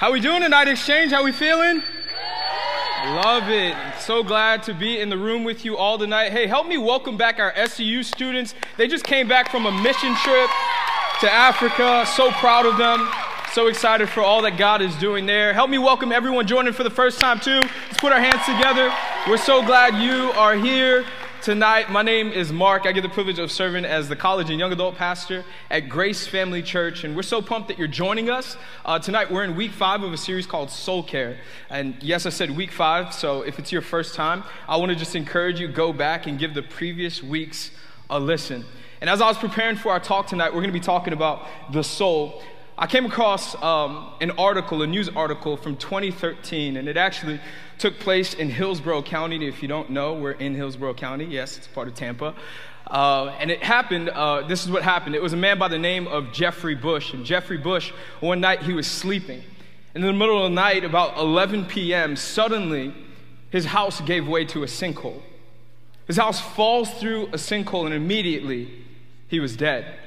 How we doing tonight, Exchange? How we feeling? Love it. So glad to be in the room with you all tonight. Hey, help me welcome back our SEU students. They just came back from a mission trip to Africa. So proud of them. So excited for all that God is doing there. Help me welcome everyone joining for the first time, too. Let's put our hands together. We're so glad you are here tonight. My name is Mark. I get the privilege of serving as the college and young adult pastor at Grace Family Church, and we're so pumped that you're joining us. Uh, tonight, we're in week five of a series called Soul Care. And yes, I said week five, so if it's your first time, I want to just encourage you go back and give the previous weeks a listen. And as I was preparing for our talk tonight, we're going to be talking about the soul. I came across um, an article, a news article from 2013, and it actually took place in Hillsborough County. If you don't know, we're in Hillsborough County. Yes, it's part of Tampa. Uh, and it happened, uh, this is what happened. It was a man by the name of Jeffrey Bush. And Jeffrey Bush, one night he was sleeping. In the middle of the night, about 11 p.m., suddenly his house gave way to a sinkhole. His house falls through a sinkhole, and immediately he was dead.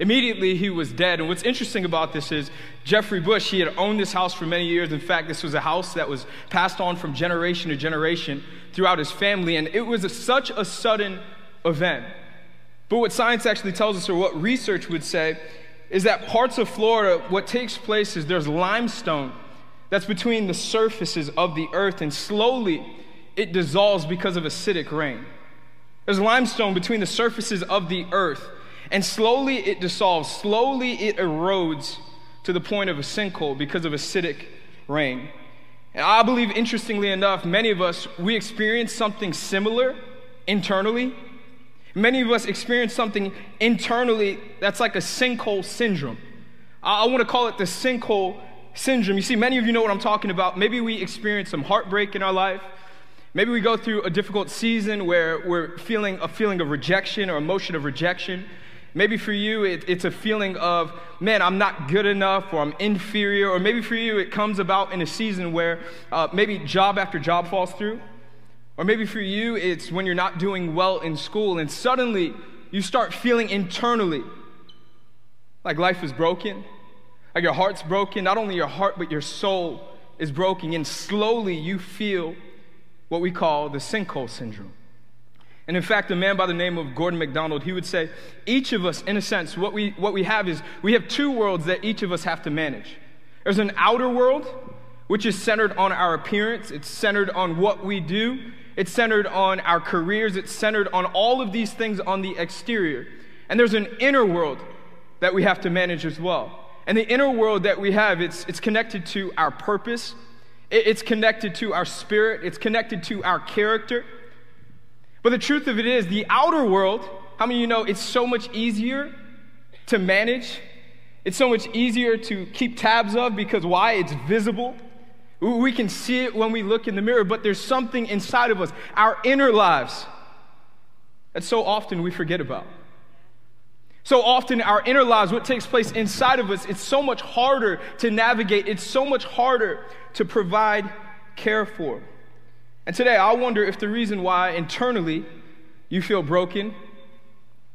Immediately, he was dead. And what's interesting about this is Jeffrey Bush, he had owned this house for many years. In fact, this was a house that was passed on from generation to generation throughout his family. And it was a, such a sudden event. But what science actually tells us, or what research would say, is that parts of Florida, what takes place is there's limestone that's between the surfaces of the earth, and slowly it dissolves because of acidic rain. There's limestone between the surfaces of the earth. And slowly it dissolves, slowly it erodes to the point of a sinkhole because of acidic rain. And I believe, interestingly enough, many of us, we experience something similar internally. Many of us experience something internally that's like a sinkhole syndrome. I, want to call it the sinkhole syndrome. You see, many of you know what I'm talking about. Maybe we experience some heartbreak in our life. Maybe we go through a difficult season where we're feeling a feeling of rejection or emotion of rejection. Maybe for you, it, it's a feeling of, man, I'm not good enough or I'm inferior. Or maybe for you, it comes about in a season where uh, maybe job after job falls through. Or maybe for you, it's when you're not doing well in school and suddenly you start feeling internally like life is broken, like your heart's broken. Not only your heart, but your soul is broken. And slowly you feel what we call the sinkhole syndrome. And in fact, a man by the name of Gordon MacDonald, he would say, each of us, in a sense, what we, what we have is we have two worlds that each of us have to manage. There's an outer world, which is centered on our appearance, it's centered on what we do, it's centered on our careers, it's centered on all of these things on the exterior. And there's an inner world that we have to manage as well. And the inner world that we have, it's, it's connected to our purpose, it's connected to our spirit, it's connected to our character. But the truth of it is, the outer world, how many of you know it's so much easier to manage? It's so much easier to keep tabs of because why? It's visible. We can see it when we look in the mirror, but there's something inside of us, our inner lives, that so often we forget about. So often, our inner lives, what takes place inside of us, it's so much harder to navigate, it's so much harder to provide care for. And today, I wonder if the reason why internally you feel broken,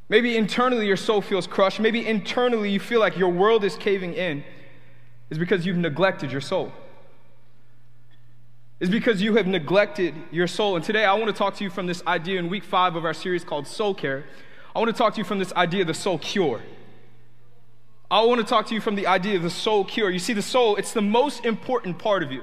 maybe internally your soul feels crushed, maybe internally you feel like your world is caving in, is because you've neglected your soul. Is because you have neglected your soul. And today, I want to talk to you from this idea in week five of our series called Soul Care. I want to talk to you from this idea of the soul cure. I want to talk to you from the idea of the soul cure. You see, the soul, it's the most important part of you.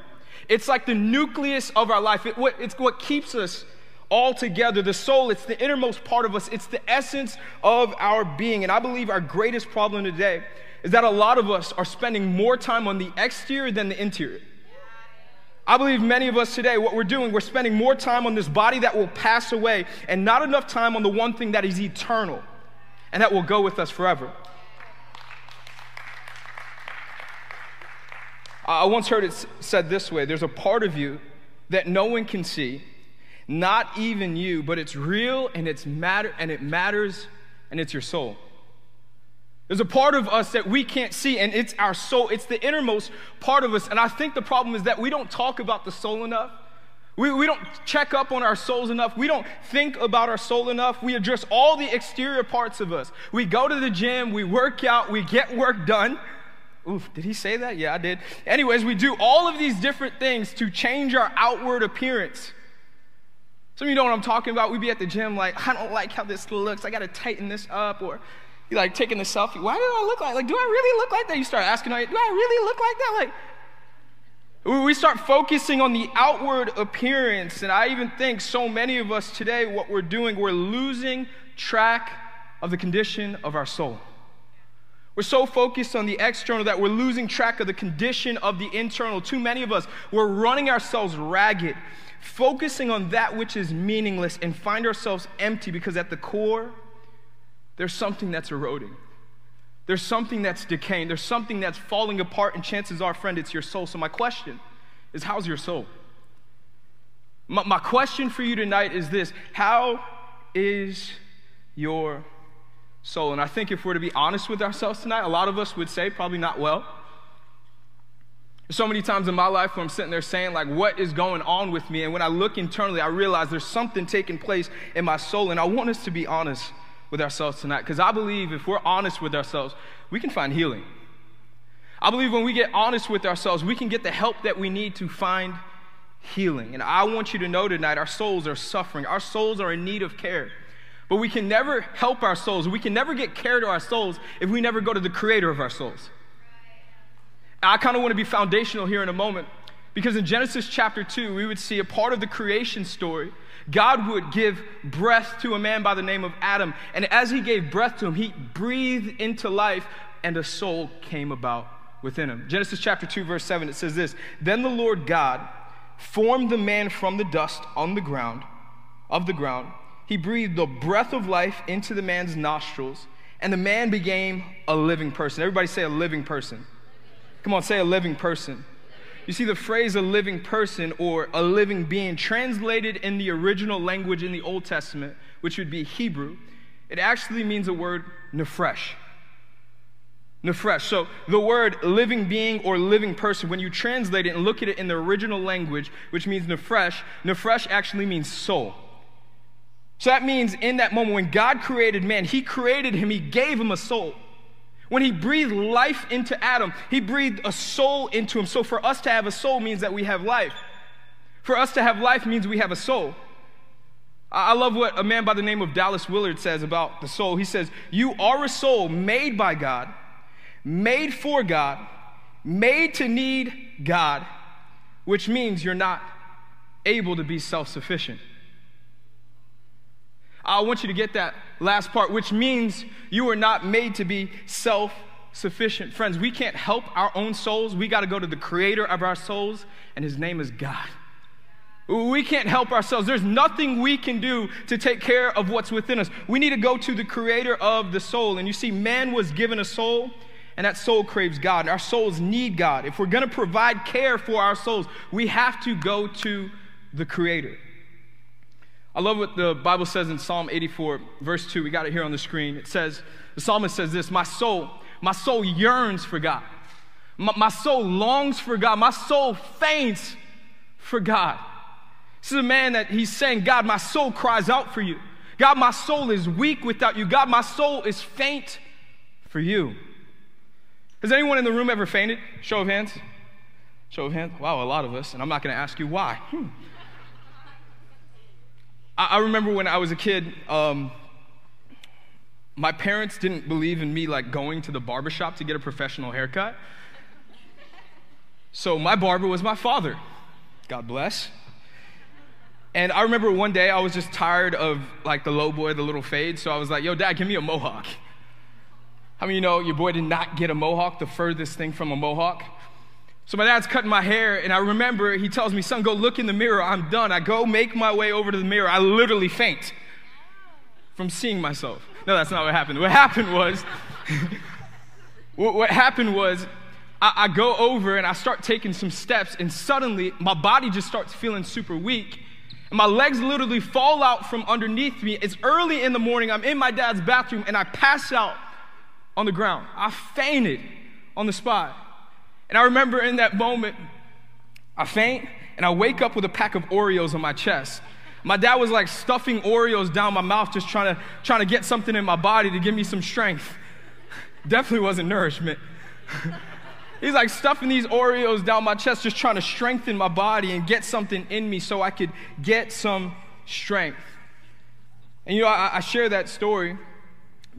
It's like the nucleus of our life. It, it's what keeps us all together. The soul, it's the innermost part of us, it's the essence of our being. And I believe our greatest problem today is that a lot of us are spending more time on the exterior than the interior. I believe many of us today, what we're doing, we're spending more time on this body that will pass away and not enough time on the one thing that is eternal and that will go with us forever. I once heard it said this way there's a part of you that no one can see, not even you, but it's real and it's matter and it matters and it's your soul. There's a part of us that we can't see, and it's our soul. It's the innermost part of us. And I think the problem is that we don't talk about the soul enough. We, we don't check up on our souls enough. We don't think about our soul enough. We address all the exterior parts of us. We go to the gym, we work out, we get work done, Oof, did he say that? Yeah, I did. Anyways, we do all of these different things to change our outward appearance. Some of you know what I'm talking about. We be at the gym like, I don't like how this looks. I got to tighten this up. Or you like taking the selfie. Why do I look like? Like, do I really look like that? You start asking, do I really look like that? Like, we start focusing on the outward appearance. And I even think so many of us today, what we're doing, we're losing track of the condition of our soul. We're so focused on the external that we're losing track of the condition of the internal. Too many of us, we're running ourselves ragged, focusing on that which is meaningless, and find ourselves empty because at the core, there's something that's eroding. There's something that's decaying. There's something that's falling apart, and chances are, friend, it's your soul. So, my question is how's your soul? My, my question for you tonight is this How is your soul? And I think if we're to be honest with ourselves tonight, a lot of us would say probably not well. so many times in my life where I'm sitting there saying, like, what is going on with me? And when I look internally, I realize there's something taking place in my soul. And I want us to be honest with ourselves tonight because I believe if we're honest with ourselves, we can find healing. I believe when we get honest with ourselves, we can get the help that we need to find healing. And I want you to know tonight our souls are suffering, our souls are in need of care. But we can never help our souls, we can never get care to our souls if we never go to the creator of our souls. I kind of want to be foundational here in a moment because in Genesis chapter 2, we would see a part of the creation story God would give breath to a man by the name of Adam. And as he gave breath to him, he breathed into life, and a soul came about within him. Genesis chapter 2, verse 7, it says this Then the Lord God formed the man from the dust on the ground, of the ground. He breathed the breath of life into the man's nostrils, and the man became a living person. Everybody say a living person. Come on, say a living person. You see, the phrase a living person or a living being translated in the original language in the Old Testament, which would be Hebrew, it actually means a word nefesh. Nefesh. So the word living being or living person, when you translate it and look at it in the original language, which means nefesh, nefesh actually means soul. So that means in that moment when God created man, he created him, he gave him a soul. When he breathed life into Adam, he breathed a soul into him. So for us to have a soul means that we have life. For us to have life means we have a soul. I love what a man by the name of Dallas Willard says about the soul. He says, You are a soul made by God, made for God, made to need God, which means you're not able to be self sufficient. I want you to get that last part, which means you are not made to be self sufficient. Friends, we can't help our own souls. We got to go to the creator of our souls, and his name is God. We can't help ourselves. There's nothing we can do to take care of what's within us. We need to go to the creator of the soul. And you see, man was given a soul, and that soul craves God. And our souls need God. If we're going to provide care for our souls, we have to go to the creator. I love what the Bible says in Psalm 84, verse 2. We got it here on the screen. It says, the psalmist says this My soul, my soul yearns for God. My, my soul longs for God. My soul faints for God. This is a man that he's saying, God, my soul cries out for you. God, my soul is weak without you. God, my soul is faint for you. Has anyone in the room ever fainted? Show of hands. Show of hands. Wow, a lot of us. And I'm not going to ask you why. Hmm. I, remember when I was a kid, um, my parents didn't believe in me like going to the barbershop to get a professional haircut. So my barber was my father. God bless. And I remember one day I was just tired of like the low boy, the little fade. So I was like, yo, dad, give me a mohawk. How many you know your boy did not get a mohawk, the furthest thing from a mohawk? So my dad's cutting my hair, and I remember he tells me, son, go look in the mirror. I'm done. I go make my way over to the mirror. I literally faint from seeing myself. No, that's not what happened. What happened was, what happened was, I, I go over and I start taking some steps, and suddenly my body just starts feeling super weak. And my legs literally fall out from underneath me. It's early in the morning. I'm in my dad's bathroom, and I pass out on the ground. I fainted on the spot. And I remember in that moment, I faint and I wake up with a pack of Oreos on my chest. My dad was like stuffing Oreos down my mouth, just trying to, trying to get something in my body to give me some strength. Definitely wasn't nourishment. He's like stuffing these Oreos down my chest, just trying to strengthen my body and get something in me so I could get some strength. And you know, I, I share that story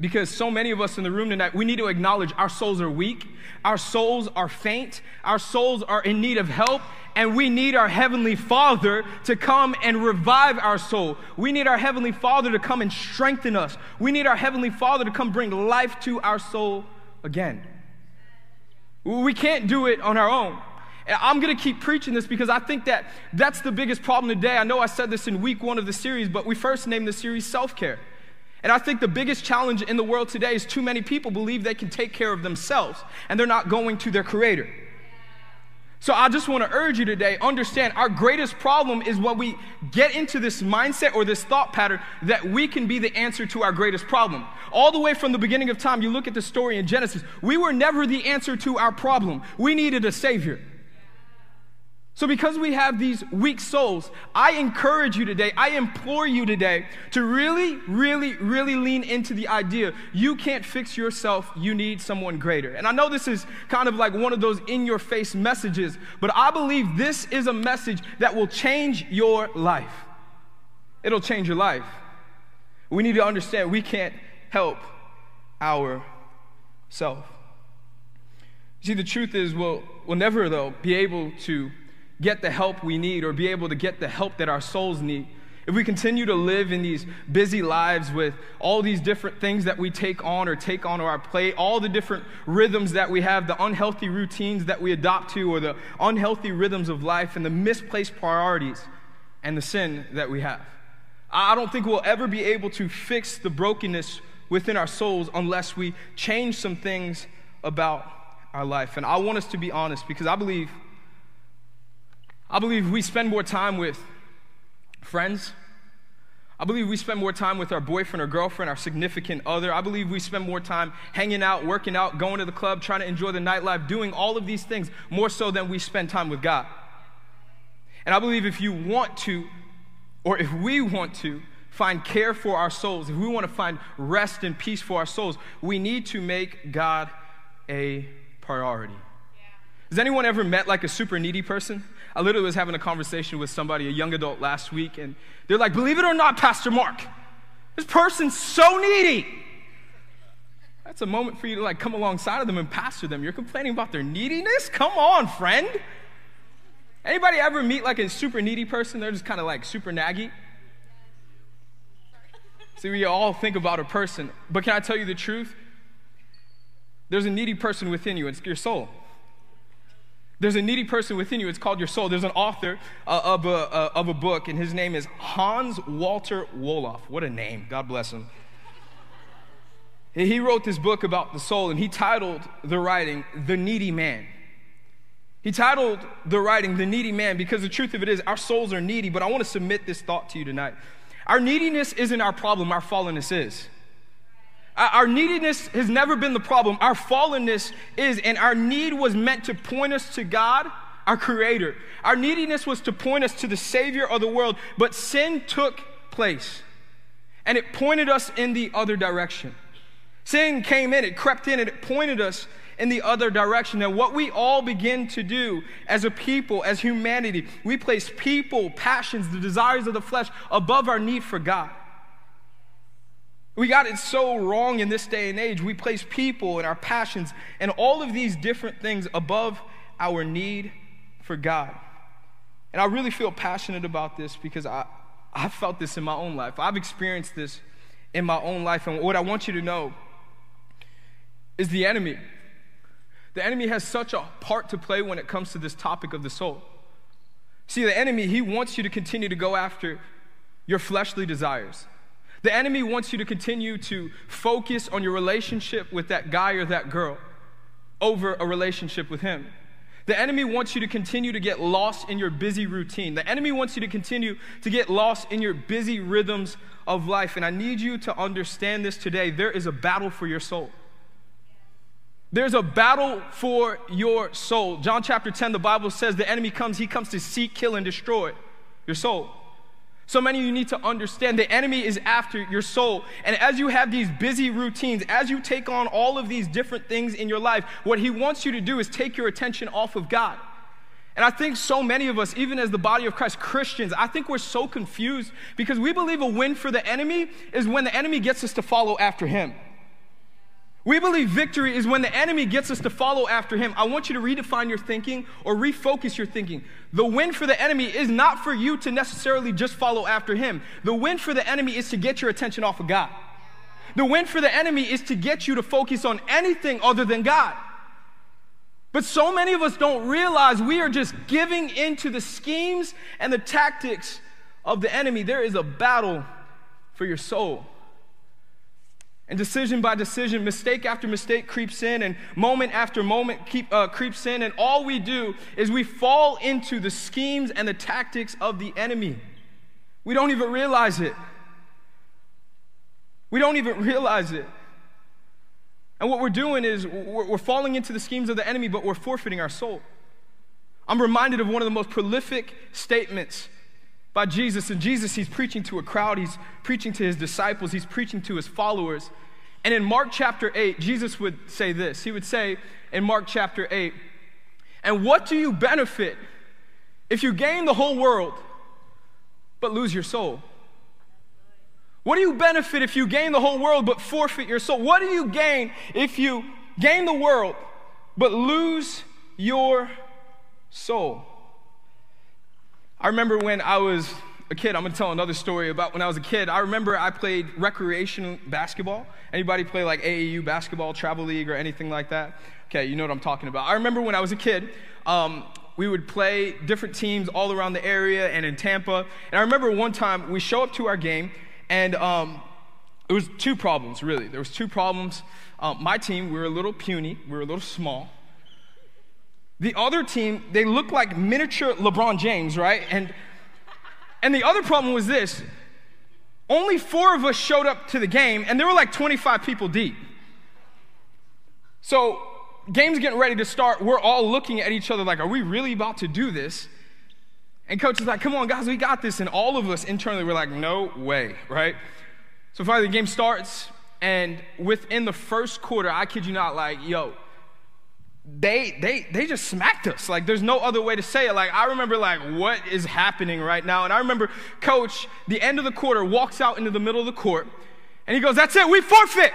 because so many of us in the room tonight, we need to acknowledge our souls are weak, our souls are faint, our souls are in need of help, and we need our Heavenly Father to come and revive our soul. We need our Heavenly Father to come and strengthen us. We need our Heavenly Father to come bring life to our soul again. We can't do it on our own. I'm going to keep preaching this because I think that that's the biggest problem today. I know I said this in week one of the series, but we first named the series Self Care. And I think the biggest challenge in the world today is too many people believe they can take care of themselves and they're not going to their Creator. So I just want to urge you today understand our greatest problem is when we get into this mindset or this thought pattern that we can be the answer to our greatest problem. All the way from the beginning of time, you look at the story in Genesis, we were never the answer to our problem. We needed a Savior. So, because we have these weak souls, I encourage you today, I implore you today to really, really, really lean into the idea you can't fix yourself, you need someone greater. And I know this is kind of like one of those in your face messages, but I believe this is a message that will change your life. It'll change your life. We need to understand we can't help ourselves. See, the truth is, we'll, we'll never, though, be able to get the help we need or be able to get the help that our souls need. If we continue to live in these busy lives with all these different things that we take on or take on our plate, all the different rhythms that we have, the unhealthy routines that we adopt to, or the unhealthy rhythms of life, and the misplaced priorities and the sin that we have, I don't think we'll ever be able to fix the brokenness within our souls unless we change some things about our life. And I want us to be honest because I believe I believe we spend more time with friends. I believe we spend more time with our boyfriend or girlfriend, our significant other. I believe we spend more time hanging out, working out, going to the club, trying to enjoy the nightlife, doing all of these things more so than we spend time with God. And I believe if you want to, or if we want to, find care for our souls, if we want to find rest and peace for our souls, we need to make God a priority. Has anyone ever met like a super needy person? I literally was having a conversation with somebody, a young adult last week, and they're like, Believe it or not, Pastor Mark, this person's so needy. That's a moment for you to like come alongside of them and pastor them. You're complaining about their neediness? Come on, friend. Anybody ever meet like a super needy person? They're just kind of like super naggy. See, we all think about a person, but can I tell you the truth? There's a needy person within you, it's your soul. There's a needy person within you. It's called your soul. There's an author uh, of, a, uh, of a book, and his name is Hans Walter Wolff. What a name. God bless him. He wrote this book about the soul, and he titled the writing, The Needy Man. He titled the writing, The Needy Man, because the truth of it is, our souls are needy, but I want to submit this thought to you tonight. Our neediness isn't our problem, our fallenness is. Our neediness has never been the problem. Our fallenness is, and our need was meant to point us to God, our Creator. Our neediness was to point us to the Savior of the world, but sin took place, and it pointed us in the other direction. Sin came in, it crept in, and it pointed us in the other direction. And what we all begin to do as a people, as humanity, we place people, passions, the desires of the flesh above our need for God. We got it so wrong in this day and age. We place people and our passions and all of these different things above our need for God. And I really feel passionate about this because I, I felt this in my own life. I've experienced this in my own life. And what I want you to know is the enemy. The enemy has such a part to play when it comes to this topic of the soul. See, the enemy, he wants you to continue to go after your fleshly desires. The enemy wants you to continue to focus on your relationship with that guy or that girl over a relationship with him. The enemy wants you to continue to get lost in your busy routine. The enemy wants you to continue to get lost in your busy rhythms of life. And I need you to understand this today. There is a battle for your soul. There's a battle for your soul. John chapter 10, the Bible says the enemy comes, he comes to seek, kill, and destroy your soul. So many of you need to understand the enemy is after your soul. And as you have these busy routines, as you take on all of these different things in your life, what he wants you to do is take your attention off of God. And I think so many of us, even as the body of Christ, Christians, I think we're so confused because we believe a win for the enemy is when the enemy gets us to follow after him. We believe victory is when the enemy gets us to follow after him. I want you to redefine your thinking or refocus your thinking. The win for the enemy is not for you to necessarily just follow after him. The win for the enemy is to get your attention off of God. The win for the enemy is to get you to focus on anything other than God. But so many of us don't realize we are just giving into the schemes and the tactics of the enemy. There is a battle for your soul. And decision by decision, mistake after mistake creeps in, and moment after moment keep, uh, creeps in, and all we do is we fall into the schemes and the tactics of the enemy. We don't even realize it. We don't even realize it. And what we're doing is we're, we're falling into the schemes of the enemy, but we're forfeiting our soul. I'm reminded of one of the most prolific statements by Jesus. And Jesus, he's preaching to a crowd, he's preaching to his disciples, he's preaching to his followers. And in Mark chapter 8, Jesus would say this. He would say in Mark chapter 8, And what do you benefit if you gain the whole world but lose your soul? What do you benefit if you gain the whole world but forfeit your soul? What do you gain if you gain the world but lose your soul? I remember when I was a kid, I'm gonna tell another story about when I was a kid. I remember I played recreation basketball. Anybody play like AAU basketball, travel league, or anything like that? Okay, you know what I'm talking about. I remember when I was a kid, um, we would play different teams all around the area and in Tampa. And I remember one time we show up to our game, and um, it was two problems really. There was two problems. Um, my team, we were a little puny, we were a little small. The other team, they looked like miniature LeBron James, right? And, and the other problem was this only four of us showed up to the game, and there were like 25 people deep. So, game's getting ready to start. We're all looking at each other like, are we really about to do this? And coach is like, come on, guys, we got this. And all of us internally were like, no way, right? So finally, the game starts, and within the first quarter, I kid you not, like, yo, they they they just smacked us. Like there's no other way to say it. Like i remember like what is happening right now. And i remember coach the end of the quarter walks out into the middle of the court and he goes that's it we forfeit.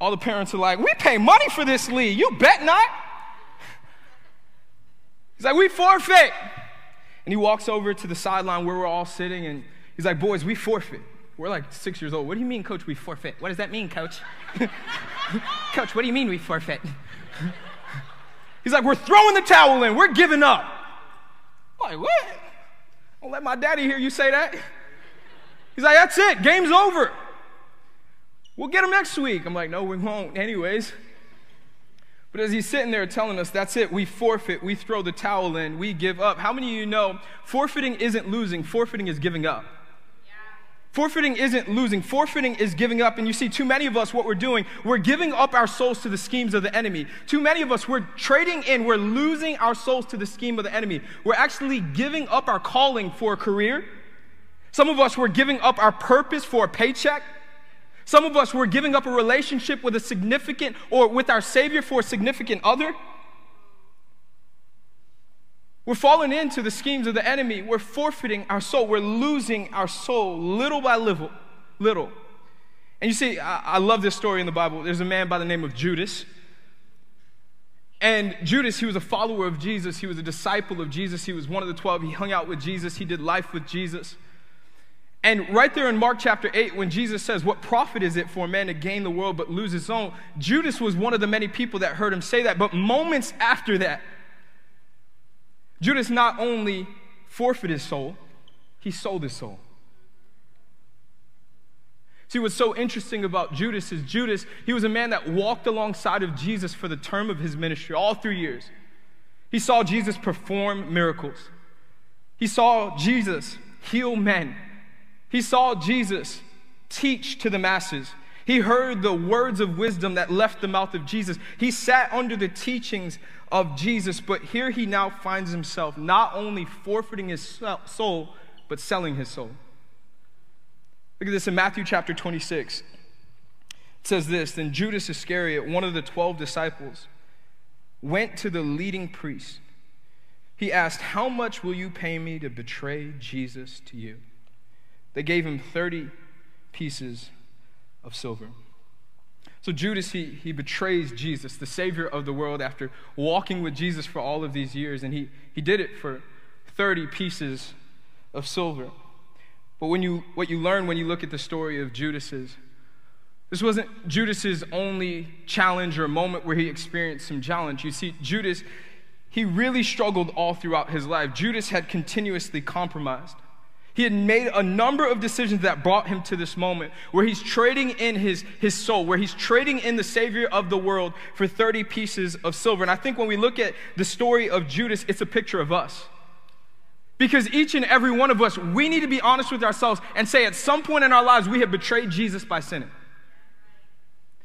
All the parents are like we pay money for this league. You bet not. He's like we forfeit. And he walks over to the sideline where we're all sitting and he's like boys we forfeit. We're like six years old. What do you mean coach we forfeit? What does that mean coach Coach, what do you mean we forfeit? He's like, We're throwing the towel in. We're giving up. I'm like, what? Don't let my daddy hear you say that. He's like, That's it. Game's over. We'll get him next week. I'm like, No, we won't, anyways. But as he's sitting there telling us, That's it. We forfeit. We throw the towel in. We give up. How many of you know forfeiting isn't losing, forfeiting is giving up? Forfeiting isn't losing, forfeiting is giving up. And you see, too many of us, what we're doing, we're giving up our souls to the schemes of the enemy. Too many of us, we're trading in, we're losing our souls to the scheme of the enemy. We're actually giving up our calling for a career. Some of us, we're giving up our purpose for a paycheck. Some of us, we're giving up a relationship with a significant or with our Savior for a significant other. We're falling into the schemes of the enemy. We're forfeiting our soul. We're losing our soul little by little. Little. And you see, I, I love this story in the Bible. There's a man by the name of Judas. And Judas, he was a follower of Jesus. He was a disciple of Jesus. He was one of the 12. He hung out with Jesus. He did life with Jesus. And right there in Mark chapter 8, when Jesus says, What profit is it for a man to gain the world but lose his own? Judas was one of the many people that heard him say that. But moments after that, Judas not only forfeited his soul, he sold his soul. See, what's so interesting about Judas is Judas, he was a man that walked alongside of Jesus for the term of his ministry, all three years. He saw Jesus perform miracles, he saw Jesus heal men, he saw Jesus teach to the masses. He heard the words of wisdom that left the mouth of Jesus. He sat under the teachings of Jesus, but here he now finds himself not only forfeiting his soul, but selling his soul. Look at this in Matthew chapter 26. It says this Then Judas Iscariot, one of the 12 disciples, went to the leading priest. He asked, How much will you pay me to betray Jesus to you? They gave him 30 pieces of silver. So Judas, he, he betrays Jesus, the Savior of the world, after walking with Jesus for all of these years, and he, he did it for 30 pieces of silver. But when you, what you learn when you look at the story of Judas is this wasn't Judas's only challenge or moment where he experienced some challenge. You see, Judas, he really struggled all throughout his life. Judas had continuously compromised. He had made a number of decisions that brought him to this moment where he's trading in his, his soul, where he's trading in the Savior of the world for 30 pieces of silver. And I think when we look at the story of Judas, it's a picture of us. Because each and every one of us, we need to be honest with ourselves and say at some point in our lives, we have betrayed Jesus by sinning.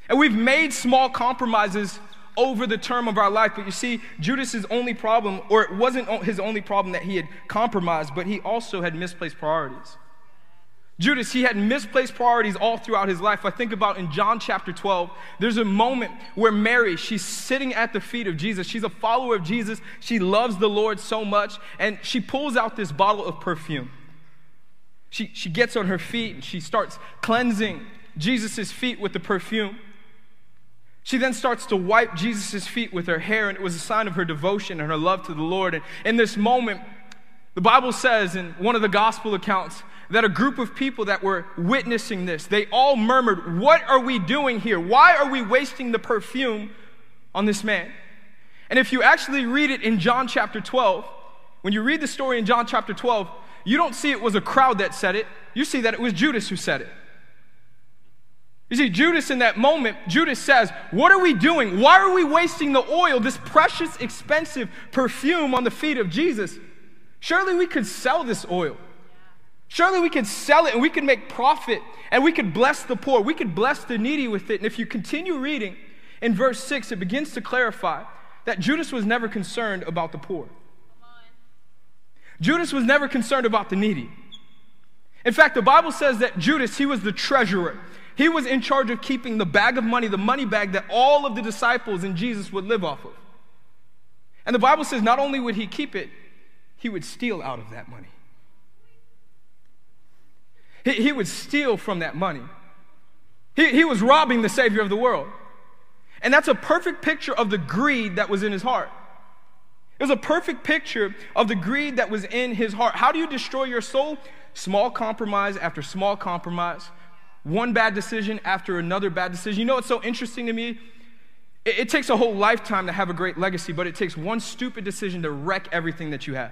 And we've made small compromises over the term of our life. But you see, Judas's only problem, or it wasn't his only problem that he had compromised, but he also had misplaced priorities. Judas, he had misplaced priorities all throughout his life. I think about in John chapter 12, there's a moment where Mary, she's sitting at the feet of Jesus. She's a follower of Jesus. She loves the Lord so much, and she pulls out this bottle of perfume. She, she gets on her feet and she starts cleansing Jesus' feet with the perfume. She then starts to wipe Jesus' feet with her hair, and it was a sign of her devotion and her love to the Lord. And in this moment, the Bible says in one of the gospel accounts that a group of people that were witnessing this, they all murmured, What are we doing here? Why are we wasting the perfume on this man? And if you actually read it in John chapter 12, when you read the story in John chapter 12, you don't see it was a crowd that said it. You see that it was Judas who said it. You see, Judas in that moment, Judas says, What are we doing? Why are we wasting the oil, this precious, expensive perfume on the feet of Jesus? Surely we could sell this oil. Surely we could sell it and we could make profit and we could bless the poor. We could bless the needy with it. And if you continue reading in verse 6, it begins to clarify that Judas was never concerned about the poor. Judas was never concerned about the needy. In fact, the Bible says that Judas, he was the treasurer. He was in charge of keeping the bag of money, the money bag that all of the disciples and Jesus would live off of. And the Bible says not only would he keep it, he would steal out of that money. He, he would steal from that money. He, he was robbing the Savior of the world. And that's a perfect picture of the greed that was in his heart. It was a perfect picture of the greed that was in his heart. How do you destroy your soul? Small compromise after small compromise one bad decision after another bad decision. You know what's so interesting to me? It, it, takes a whole lifetime to have a great legacy, but it takes one stupid decision to wreck everything that you have.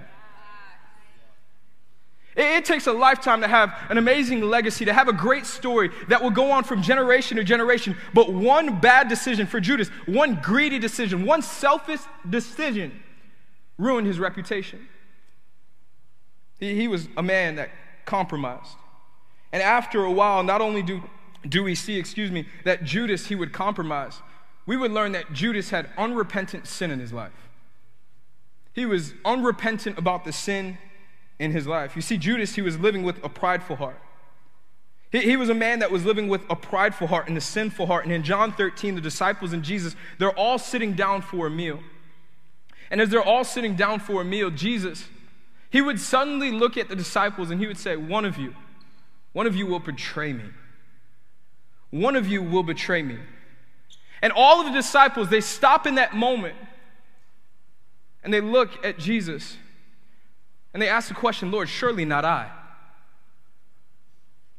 It, it takes a lifetime to have an amazing legacy, to have a great story that will go on from generation to generation. But one bad decision for Judas, one greedy decision, one selfish decision ruined his reputation. He, he was a man that compromised. And after a while, not only do, do we see, excuse me, that Judas, he would compromise, we would learn that Judas had unrepentant sin in his life. He was unrepentant about the sin in his life. You see, Judas, he was living with a prideful heart. He, he was a man that was living with a prideful heart and a sinful heart. And in John 13, the disciples and Jesus, they're all sitting down for a meal. And as they're all sitting down for a meal, Jesus, he would suddenly look at the disciples and he would say, One of you, one of you will betray me. One of you will betray me. And all of the disciples, they stop in that moment and they look at Jesus and they ask the question, Lord, surely not I.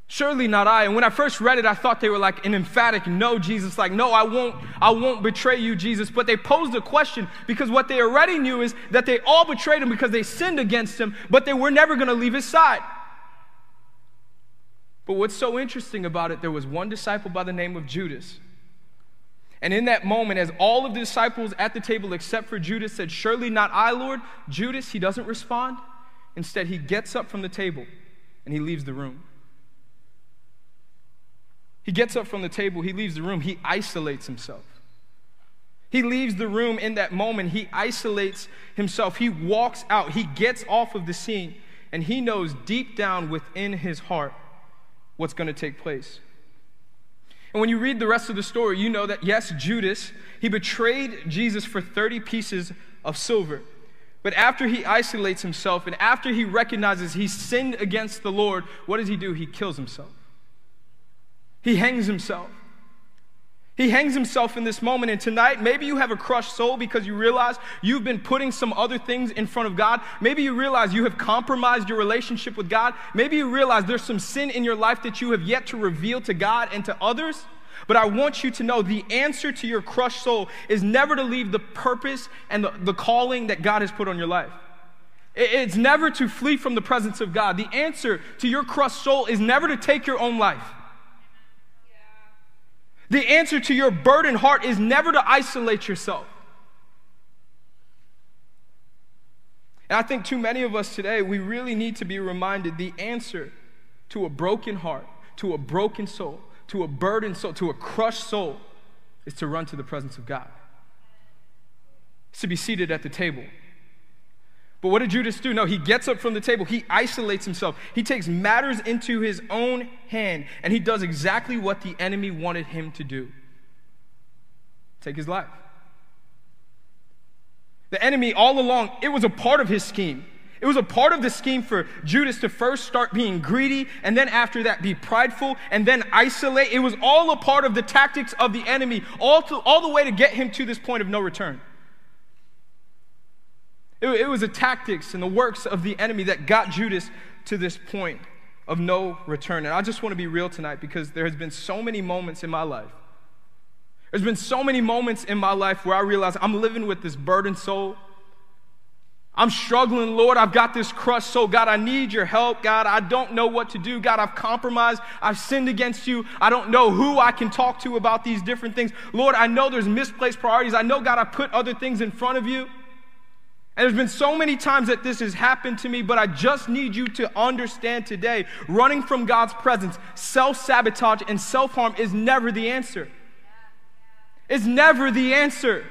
Surely not I. And when I first read it, I thought they were like an emphatic no, Jesus, like, no, I won't, I won't betray you, Jesus. But they posed a question because what they already knew is that they all betrayed him because they sinned against him, but they were never going to leave his side. But what's so interesting about it, there was one disciple by the name of Judas. And in that moment, as all of the disciples at the table, except for Judas, said, Surely not I, Lord, Judas, he doesn't respond. Instead, he gets up from the table and he leaves the room. He gets up from the table, he leaves the room, he isolates himself. He leaves the room in that moment, he isolates himself, he walks out, he gets off of the scene, and he knows deep down within his heart what's going to take place. And when you read the rest of the story, you know that yes, Judas, he betrayed Jesus for 30 pieces of silver. But after he isolates himself and after he recognizes he sinned against the Lord, what does he do? He kills himself. He hangs himself. He hangs himself in this moment. And tonight, maybe you have a crushed soul because you realize you've been putting some other things in front of God. Maybe you realize you have compromised your relationship with God. Maybe you realize there's some sin in your life that you have yet to reveal to God and to others. But I want you to know the answer to your crushed soul is never to leave the purpose and the, the calling that God has put on your life. It's never to flee from the presence of God. The answer to your crushed soul is never to take your own life. The answer to your burdened heart is never to isolate yourself. And I think too many of us today, we really need to be reminded the answer to a broken heart, to a broken soul, to a burdened soul, to a crushed soul, is to run to the presence of God. It's to be seated at the table. But what did Judas do? No, he gets up from the table. He isolates himself. He takes matters into his own hand, and he does exactly what the enemy wanted him to do take his life. The enemy, all along, it was a part of his scheme. It was a part of the scheme for Judas to first start being greedy and then after that be prideful and then isolate. It was all a part of the tactics of the enemy, all, to, all the way to get him to this point of no return. It, it was the tactics and the works of the enemy that got Judas to this point of no return. And I just want to be real tonight because there has been so many moments in my life. There's been so many moments in my life where I realize I'm living with this burdened soul. I'm struggling, Lord. I've got this crushed soul. God, I need your help. God, I don't know what to do. God, I've compromised. I've sinned against you. I don't know who I can talk to about these different things. Lord, I know there's misplaced priorities. I know, God, I put other things in front of you. And there's been so many times that this has happened to me, but I just need you to understand today running from God's presence, self sabotage, and self harm is never the answer. It's never the answer.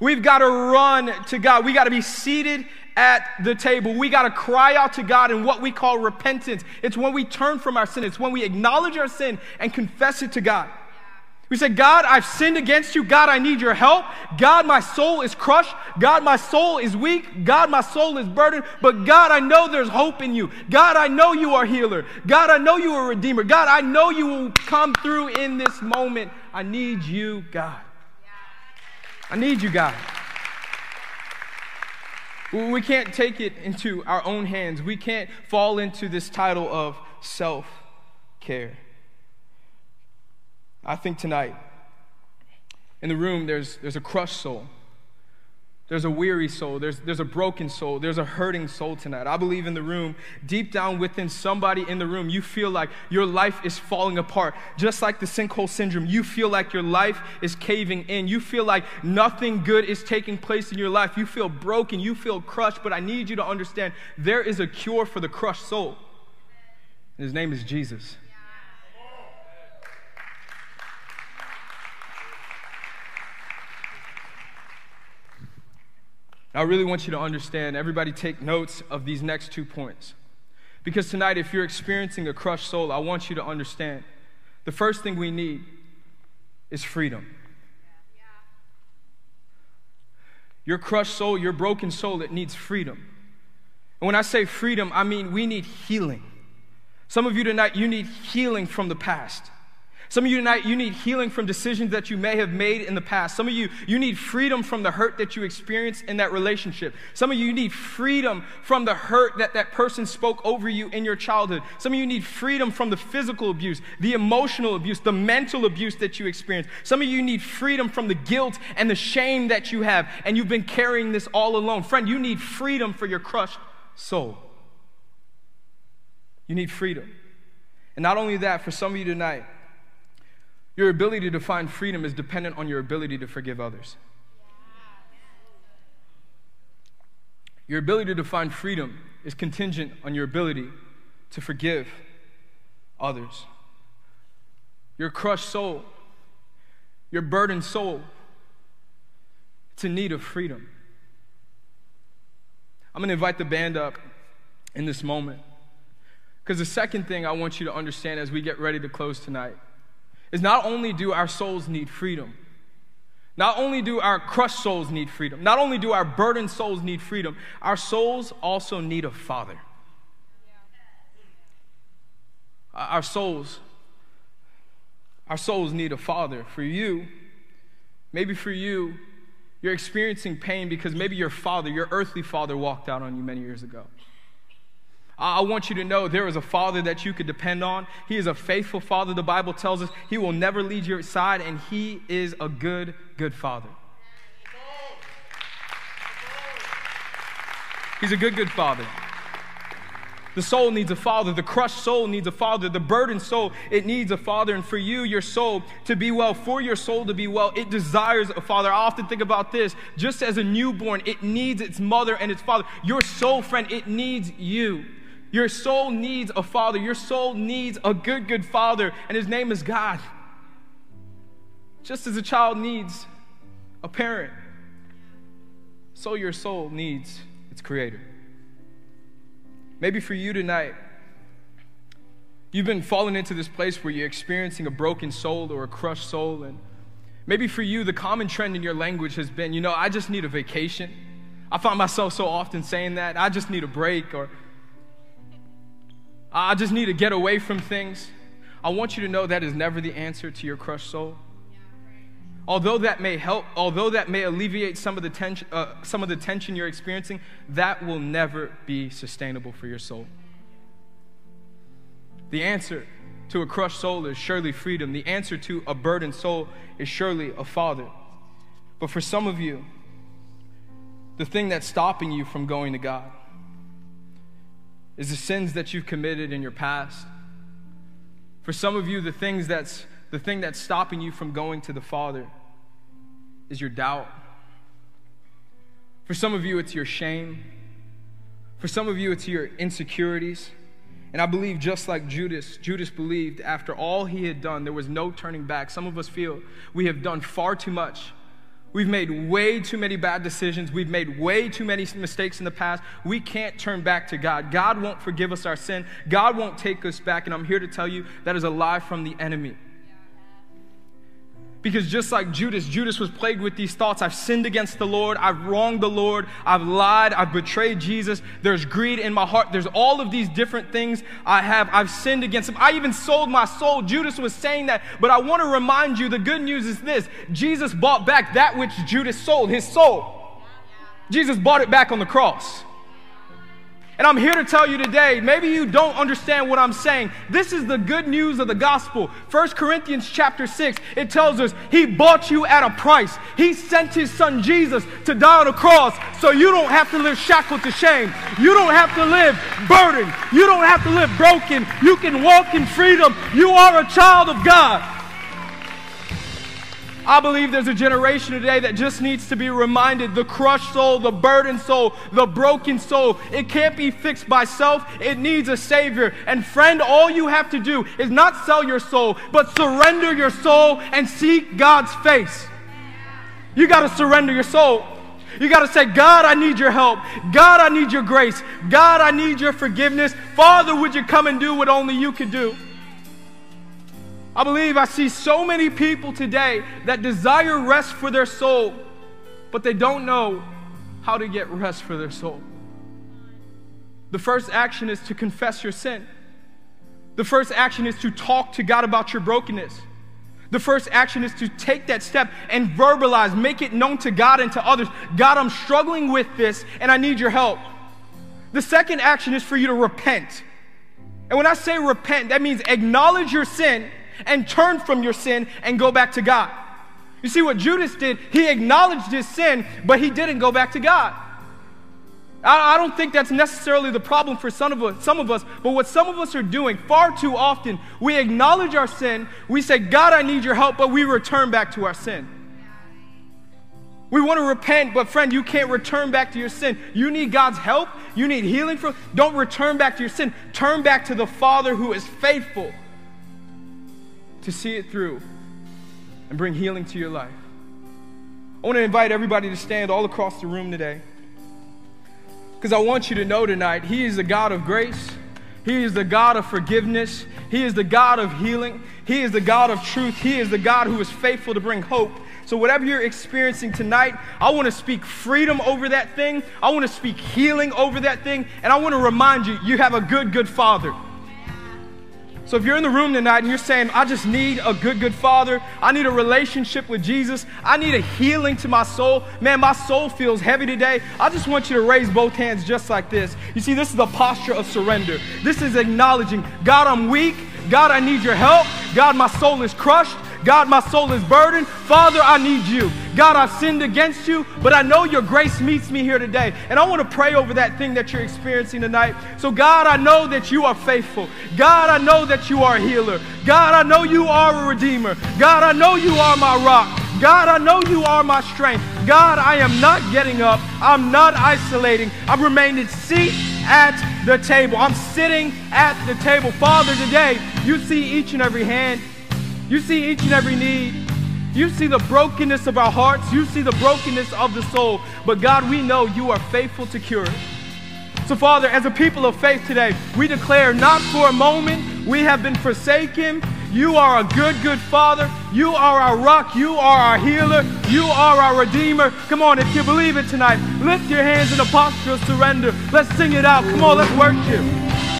We've got to run to God. We got to be seated at the table. We got to cry out to God in what we call repentance. It's when we turn from our sin, it's when we acknowledge our sin and confess it to God. We say, God, I've sinned against you. God, I need your help. God, my soul is crushed. God, my soul is weak. God, my soul is burdened. But God, I know there's hope in you. God, I know you are healer. God, I know you are redeemer. God, I know you will come through in this moment. I need you, God. I need you, God. We can't take it into our own hands. We can't fall into this title of self care. I think tonight, in the room, there's, there's a crushed soul. There's a weary soul. There's, there's a broken soul. There's a hurting soul tonight. I believe in the room, deep down within somebody in the room, you feel like your life is falling apart. Just like the sinkhole syndrome, you feel like your life is caving in. You feel like nothing good is taking place in your life. You feel broken. You feel crushed. But I need you to understand there is a cure for the crushed soul. His name is Jesus. I really want you to understand, everybody take notes of these next two points. Because tonight, if you're experiencing a crushed soul, I want you to understand the first thing we need is freedom. Your crushed soul, your broken soul, it needs freedom. And when I say freedom, I mean we need healing. Some of you tonight, you need healing from the past. Some of you tonight, you need healing from decisions that you may have made in the past. Some of you, you need freedom from the hurt that you experienced in that relationship. Some of you need freedom from the hurt that that person spoke over you in your childhood. Some of you need freedom from the physical abuse, the emotional abuse, the mental abuse that you experienced. Some of you need freedom from the guilt and the shame that you have, and you've been carrying this all alone. Friend, you need freedom for your crushed soul. You need freedom. And not only that, for some of you tonight, your ability to find freedom is dependent on your ability to forgive others. Your ability to find freedom is contingent on your ability to forgive others. your crushed soul, your burdened soul, it's in need of freedom. I'm going to invite the band up in this moment. Because the second thing I want you to understand as we get ready to close tonight is not only do our souls need freedom, not only do our crushed souls need freedom, not only do our burdened souls need freedom, our souls also need a father. Our souls, our souls need a father. For you, maybe for you, you're experiencing pain because maybe your father, your earthly father, walked out on you many years ago. I want you to know there is a father that you could depend on. He is a faithful father. The Bible tells us he will never leave your side, and he is a good, good father. He's a good, good father. The soul needs a father. The crushed soul needs a father. The burdened soul, it needs a father. And for you, your soul to be well, for your soul to be well, it desires a father. I often think about this just as a newborn, it needs its mother and its father. Your soul, friend, it needs you. Your soul needs a father. Your soul needs a good, good father, and his name is God. Just as a child needs a parent, so your soul needs its creator. Maybe for you tonight, you've been falling into this place where you're experiencing a broken soul or a crushed soul. And maybe for you, the common trend in your language has been, you know, I just need a vacation. I find myself so often saying that. I just need a break or I just need to get away from things. I want you to know that is never the answer to your crushed soul. Although that may help, although that may alleviate some of the tension, uh, some of the tension you're experiencing, that will never be sustainable for your soul. The answer to a crushed soul is surely freedom. The answer to a burdened soul is surely a father. But for some of you, the thing that's stopping you from going to God is the sins that you've committed in your past. For some of you, the things that's the thing that's stopping you from going to the Father is your doubt. For some of you, it's your shame. For some of you, it's your insecurities. And I believe just like Judas, Judas believed after all he had done, there was no turning back. Some of us feel we have done far too much We've made way too many bad decisions. We've made way too many mistakes in the past. We can't turn back to God. God won't forgive us our sin. God won't take us back. And I'm here to tell you that is a lie from the enemy. Because just like Judas, Judas was plagued with these thoughts I've sinned against the Lord, I've wronged the Lord, I've lied, I've betrayed Jesus, there's greed in my heart, there's all of these different things I have. I've sinned against him. I even sold my soul. Judas was saying that, but I want to remind you the good news is this Jesus bought back that which Judas sold, his soul. Jesus bought it back on the cross. And I'm here to tell you today, maybe you don't understand what I'm saying. This is the good news of the gospel. 1 Corinthians chapter 6, it tells us he bought you at a price. He sent his son Jesus to die on a cross so you don't have to live shackled to shame. You don't have to live burdened. You don't have to live broken. You can walk in freedom. You are a child of God. I believe there's a generation today that just needs to be reminded the crushed soul, the burdened soul, the broken soul. It can't be fixed by self, it needs a Savior. And friend, all you have to do is not sell your soul, but surrender your soul and seek God's face. You got to surrender your soul. You got to say, God, I need your help. God, I need your grace. God, I need your forgiveness. Father, would you come and do what only you could do? I believe I see so many people today that desire rest for their soul, but they don't know how to get rest for their soul. The first action is to confess your sin. The first action is to talk to God about your brokenness. The first action is to take that step and verbalize, make it known to God and to others God, I'm struggling with this and I need your help. The second action is for you to repent. And when I say repent, that means acknowledge your sin and turn from your sin and go back to God. You see what Judas did? He acknowledged his sin, but he didn't go back to God. I, I don't think that's necessarily the problem for some of, us, some of us, but what some of us are doing far too often, we acknowledge our sin, we say, God, I need your help, but we return back to our sin. We want to repent, but friend, you can't return back to your sin. You need God's help. You need healing from. Don't return back to your sin. Turn back to the Father who is faithful to see it through and bring healing to your life. I want to invite everybody to stand all across the room today. Because I want you to know tonight, He is the God of grace. He is the God of forgiveness. He is the God of healing. He is the God of truth. He is the God who is faithful to bring hope. So, whatever you're experiencing tonight, I want to speak freedom over that thing. I want to speak healing over that thing. And I want to remind you, you have a good, good Father. So if you're in the room tonight and you're saying, I just need a good, good father, I need a relationship with Jesus, I need a healing to my soul, man, my soul feels heavy today. I just want you to raise both hands just like this. You see, this is the posture of surrender. This is acknowledging, God, I'm weak. God, I need your help. God, my soul is crushed. God, my soul is burdened. Father, I need you. God, I've sinned against you, but I know your grace meets me here today. And I want to pray over that thing that you're experiencing tonight. So, God, I know that you are faithful. God, I know that you are a healer. God, I know you are a redeemer. God, I know you are my rock. God, I know you are my strength. God, I am not getting up. I'm not isolating. I'm remaining seat at the table. I'm sitting at the table. Father, today, you see each and every hand. You see each and every need. You see the brokenness of our hearts. You see the brokenness of the soul. But God, we know you are faithful to cure it. So, Father, as a people of faith today, we declare not for a moment we have been forsaken. You are a good, good Father. You are our rock. You are our healer. You are our Redeemer. Come on, if you believe it tonight, lift your hands in a posture of surrender. Let's sing it out. Come on, let's worship.